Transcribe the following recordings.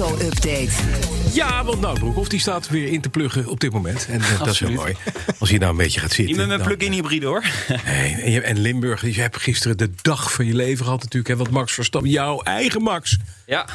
Auto-update. Ja, want nou, Broekhoff die staat weer in te pluggen op dit moment. En eh, dat is heel mooi. Als je nou een beetje gaat zitten. Met mijn dan- plug-in hybride hoor. Nee, en, je, en Limburg, je hebt gisteren de dag van je leven gehad natuurlijk. Hè, want Max Verstappen, jouw eigen Max, Ja,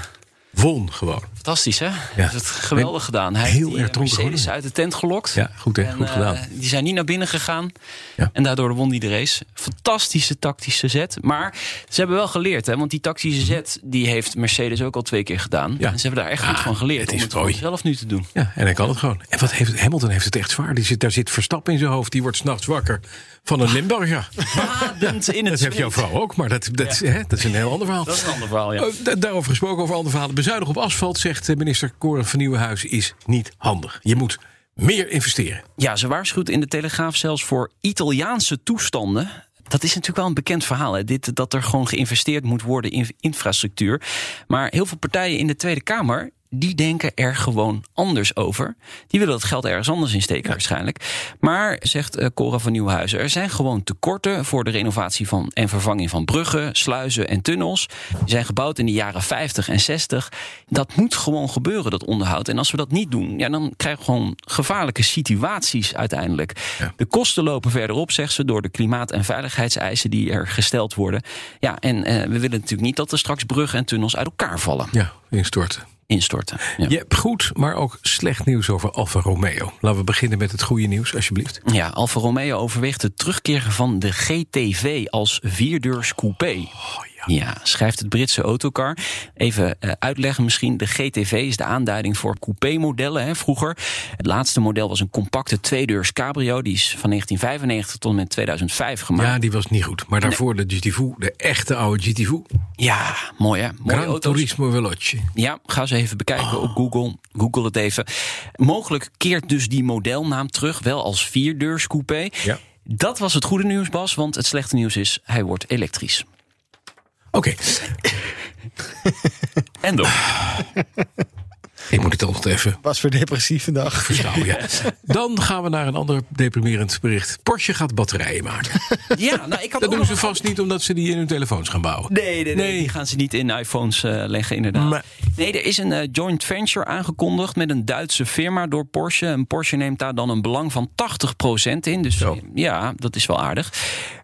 won gewoon. fantastisch hè? Ja. Het geweldig gedaan. Hij Heel heeft die eh, Mercedes uit de tent gelokt. Ja, goed hè, En, goed eh, gedaan. die zijn niet naar binnen gegaan. Ja. En daardoor won hij de race. Fantastische tactische zet. Maar ze hebben wel geleerd, hè? Want die tactische zet die heeft Mercedes ook al twee keer gedaan. Ja. En ze hebben daar echt goed Ja, van geleerd. het om is het gewoon mooi. zelf nu te doen. Ja, en hij kan het gewoon. En wat heeft Hamilton heeft het echt zwaar. Die zit, daar zit Verstappen in zijn hoofd. Die wordt s'nachts wakker van een Limburger. Badend in het Dat heeft jouw vrouw ook, maar dat, dat, hè, dat is een heel ander verhaal. Dat is een ander verhaal, ja. Eh, da- daarover gesproken, over andere verhalen. Bezuinigen op asfalt, zegt eh, minister Koren van Nieuwenhuis, is niet handig. Je moet meer investeren. Ja, ze waarschuwt in de Telegraaf zelfs voor Italiaanse toestanden. Dat is natuurlijk wel een bekend verhaal. Hè? Dit, dat er gewoon geïnvesteerd moet worden in infrastructuur. Maar heel veel partijen in de Tweede Kamer. Die denken er gewoon anders over. Die willen dat geld ergens anders in steken waarschijnlijk. Maar, zegt eh, Cora van Nieuwhuizen... er zijn gewoon tekorten voor de renovatie van en vervanging van bruggen, sluizen en tunnels. Die zijn gebouwd in de jaren 50 en 60. Dat moet gewoon gebeuren, dat onderhoud. En als we dat niet doen, ja, dan krijgen we gewoon gevaarlijke situaties uiteindelijk. Ja. De kosten lopen verder op, zegt ze, door de klimaat- en veiligheidseisen die er gesteld worden. Ja, en eh, we willen natuurlijk niet dat er straks bruggen en tunnels uit elkaar vallen, Ja, instorten. Instorten. Ja. Je hebt goed, maar ook slecht nieuws over Alfa Romeo. Laten we beginnen met het goede nieuws, alsjeblieft. Ja, Alfa Romeo overweegt het terugkeren van de GTV als vierdeurs coupé. Ja. schrijft het Britse autocar. Even eh, uitleggen misschien. De GTV is de aanduiding voor coupé-modellen vroeger. Het laatste model was een compacte tweedeurs cabrio. Die is van 1995 tot en met 2005 gemaakt. Ja, die was niet goed. Maar daarvoor de GT4, de echte oude GT4. Ja, mooi hè. Mooie Gran auto's. Turismo Veloce. Ja, ga ze even bekijken op Google. Google het even. Mogelijk keert dus die modelnaam terug, wel als vierdeurs coupé. Ja. Dat was het goede nieuws, Bas, want het slechte nieuws is, hij wordt elektrisch. Oké, En door. ik moet het altijd even Was weer depressief vandaag. verstaan. Ja. Dan gaan we naar een ander deprimerend bericht. Porsche gaat batterijen maken. Ja, nou, ik had Dat doen ze vast niet omdat ze die in hun telefoons gaan bouwen. Nee, nee, nee, Nee. die gaan ze niet in iPhones eh, leggen, inderdaad. Maar- Nee, er is een eh, joint venture aangekondigd met een Duitse firma door Porsche. En Porsche neemt daar dan een belang van 80% in. Dus Zo. ja, dat is wel aardig.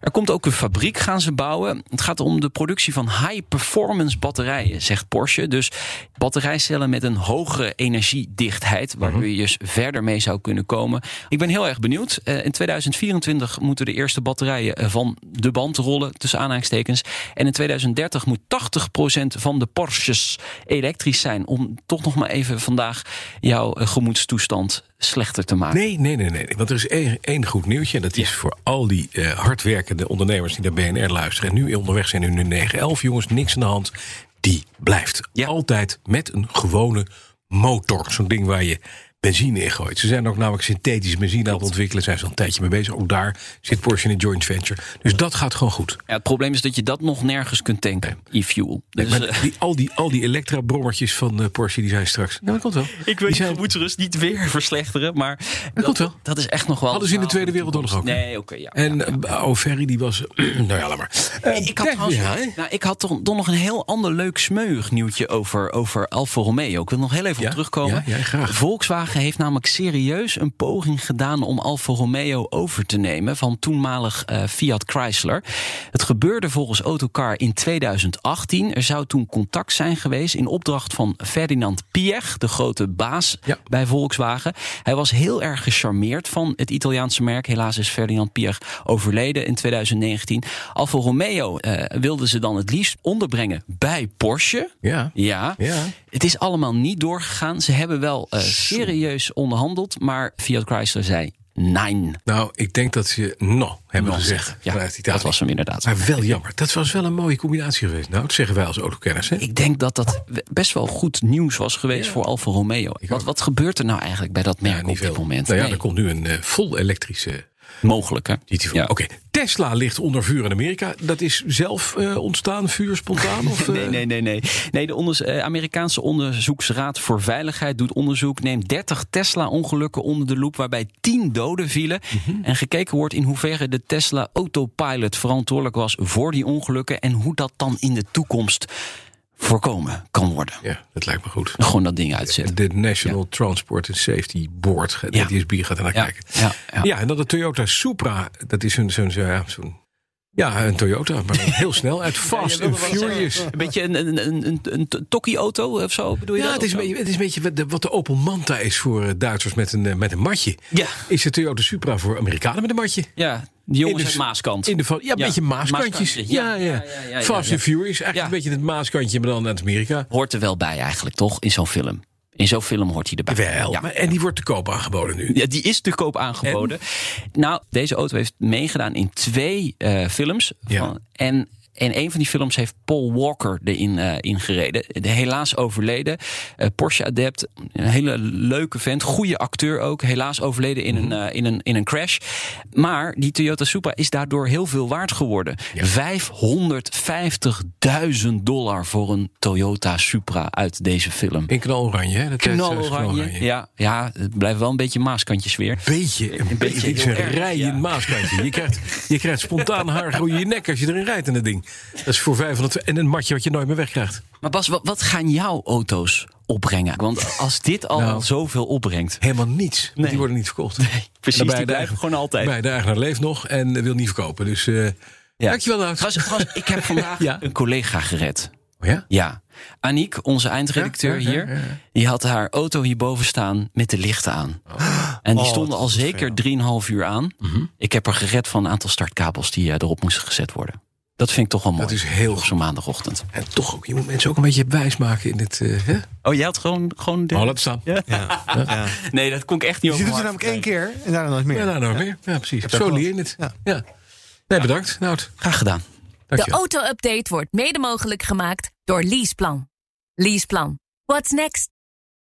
Er komt ook een fabriek gaan ze bouwen. Het gaat om de productie van high-performance batterijen, zegt Porsche. Dus batterijcellen met een hogere energiedichtheid, waardoor je dus verder mee zou kunnen komen. Ik ben heel erg benieuwd. Eh, in 2024 moeten de eerste batterijen eh, van de band rollen, tussen aanhalingstekens. En in 2030 moet 80% van de Porsches elektrisch zijn. Om toch nog maar even vandaag jouw eh, gemoedstoestand slechter te maken. Nee, nee, nee, nee. Want er is één, één goed nieuwtje. En dat is voor al die eh, hardwerkende ondernemers die naar BNR luisteren. En nu onderweg zijn in hun 911. Jongens, niks aan de hand. Die blijft Ja. altijd met een gewone motor. Zo'n ding waar je benzine in gooit. Ze zijn ook namelijk synthetische benzine aan het ontwikkelen. Zijn ze al een tijdje mee bezig. Ook daar zit Porsche in een joint venture. Dus dat gaat gewoon goed. Ja, het probleem is dat je dat nog nergens kunt tanken, e-fuel. Dus, eh, die, al die, al die Elektra-brommertjes van eh, Porsche, die zijn straks... Nou, dat komt wel. ik Die wil zijn- je gemoedsrust niet weer verslechteren, maar Dat komt wel. dat is echt nog wel... Hadden ze in de Tweede Wereldoorlog ook? Nee, oké, ja. En ja, ja. eh, die was... nou ja, laat maar. Ik had, trouwens- ja, nou, ik had toch, toch nog een heel ander leuk smeuig nieuwtje over, over Alfa Romeo. Ik wil nog heel even op terugkomen. ja, heeft namelijk serieus een poging gedaan om Alfa Romeo over te nemen van toenmalig eh, Fiat Chrysler. Het gebeurde volgens Autocar in 2018. Er zou toen contact zijn geweest in opdracht van Ferdinand Piech, de grote baas Ja. bij Volkswagen. Hij was heel erg gecharmeerd van het Italiaanse merk. Helaas is Ferdinand Piech overleden in 2019. Alfa Romeo eh, wilden ze dan het liefst onderbrengen bij Porsche. Ja. Ja. Ja. Het is allemaal niet doorgegaan. Ze hebben wel eh, serieus onderhandeld, maar Fiat Chrysler zei nee. Nou, ik denk dat ze no hebben No gezegd. Ja, vanuit Italië. dat was hem inderdaad. Maar wel jammer. Dat was wel een mooie combinatie geweest. Nou, dat zeggen wij als autokenners. Hè? Ik denk dat dat best wel goed nieuws was geweest voor Alfa Romeo. Wat, wat gebeurt er nou eigenlijk bij dat merk Ja, op dit moment? Nou ja, Nee. er komt nu een eh, vol elektrische Mogelijk, hè? GT4. Ja. Oké, Tesla ligt onder vuur in Amerika. Dat is zelf eh, ontstaan, vuur spontaan? Of, eh? Nee, nee, nee, nee. nee de eh, Amerikaanse Onderzoeksraad voor Veiligheid doet onderzoek. Neemt 30 Tesla-ongelukken onder de loep, waarbij 10 doden vielen. Mhm. En gekeken wordt in hoeverre de Tesla Autopilot verantwoordelijk was voor die ongelukken. En hoe dat dan in de toekomst voorkomen kan worden. Ja, dat lijkt me goed. Gewoon dat ding uitzetten. De National Transport and Safety Board, de Ja. DSB, gaat er naar Ja, kijken. ja, ja. Ja, en dan de Toyota Supra. Dat is zo'n, zo'n, zo'n ja, een Toyota, maar heel snel. Uit Fast and Furious. Een beetje een, een, een, een, een tokkie-auto of zo, bedoel je Ja, dat? het is, beetje, het is een beetje wat de, wat de Opel Manta is voor eh, Duitsers met een, eh, met een matje. Ja. Is de Toyota Supra voor Amerikanen met een matje? Ja, die jongens de- uit Maaskant. In de, ja, een Ja, beetje maaskantjes. maaskantje, Ja, ja. ja, Fast and Furious, eigenlijk een beetje het maaskantje, maar dan uit Amerika. Hoort er wel bij eigenlijk, toch? In zo'n film. In zo'n film hoort hij erbij. Wel, Ja. maar, en die wordt te koop aangeboden nu. Ja, die is te koop aangeboden. Nou, deze auto heeft meegedaan in twee eh, films. Ja. Van, en in een van die films heeft Paul Walker erin eh ingereden. De helaas overleden. Eh, Porsche-adept. Een hele leuke vent. Goede acteur ook. Helaas overleden in, Mhm. een, eh, in, een, in een crash. Maar die Toyota Supra is daardoor heel veel waard geworden. 550.000 dollar voor een Toyota Supra uit deze film. In knaloranje, hè? Dat is, Knaloranje. Ja, ja, het blijft wel een beetje maaskantjes weer. Beetje, een, beetje. Een erg, rij ja. maaskantje. Je krijgt, je krijgt spontaan haar groeien je nek als je erin rijdt in het ding. Dat is voor 500 en een matje wat je nooit meer wegkrijgt. Maar Bas, wat, wat gaan jouw auto's opbrengen? Want als dit al Nou. zoveel opbrengt. Helemaal niets. want Nee. Die worden niet verkocht. precies, En die de blijven gewoon altijd. Bij de eigenaar leeft nog en wil niet verkopen. Dus eh Ja. dankjewel, Nout. Trouwens, ik heb vandaag Ja. een collega gered. Oh ja? Ja. Aniek, onze eindredacteur Ja, hier, die had haar auto hierboven staan met de lichten aan. En die Oh, stonden al zeker 3,5 uur aan. Mhm. Ik heb er gered van een aantal startkabels die eh, erop moesten gezet worden. Dat vind ik toch wel mooi. Dat is heel Op zo'n maandagochtend. En toch ook, je moet mensen ook een beetje wijs maken in dit. eh, hè? Oh, jij had gewoon... gewoon de... Oh, laat staan. Ja. Ja. Ja. Nee, dat kon ik echt niet Je over doet het namelijk één keer en daarna nooit meer. Ja, nou, nou meer. Ja, precies. Zo leer je het. Ja. Ja. Nee, bedankt. Nout, Graag gedaan. De auto-update wordt mede mogelijk gemaakt door Leaseplan. Leaseplan. What's next?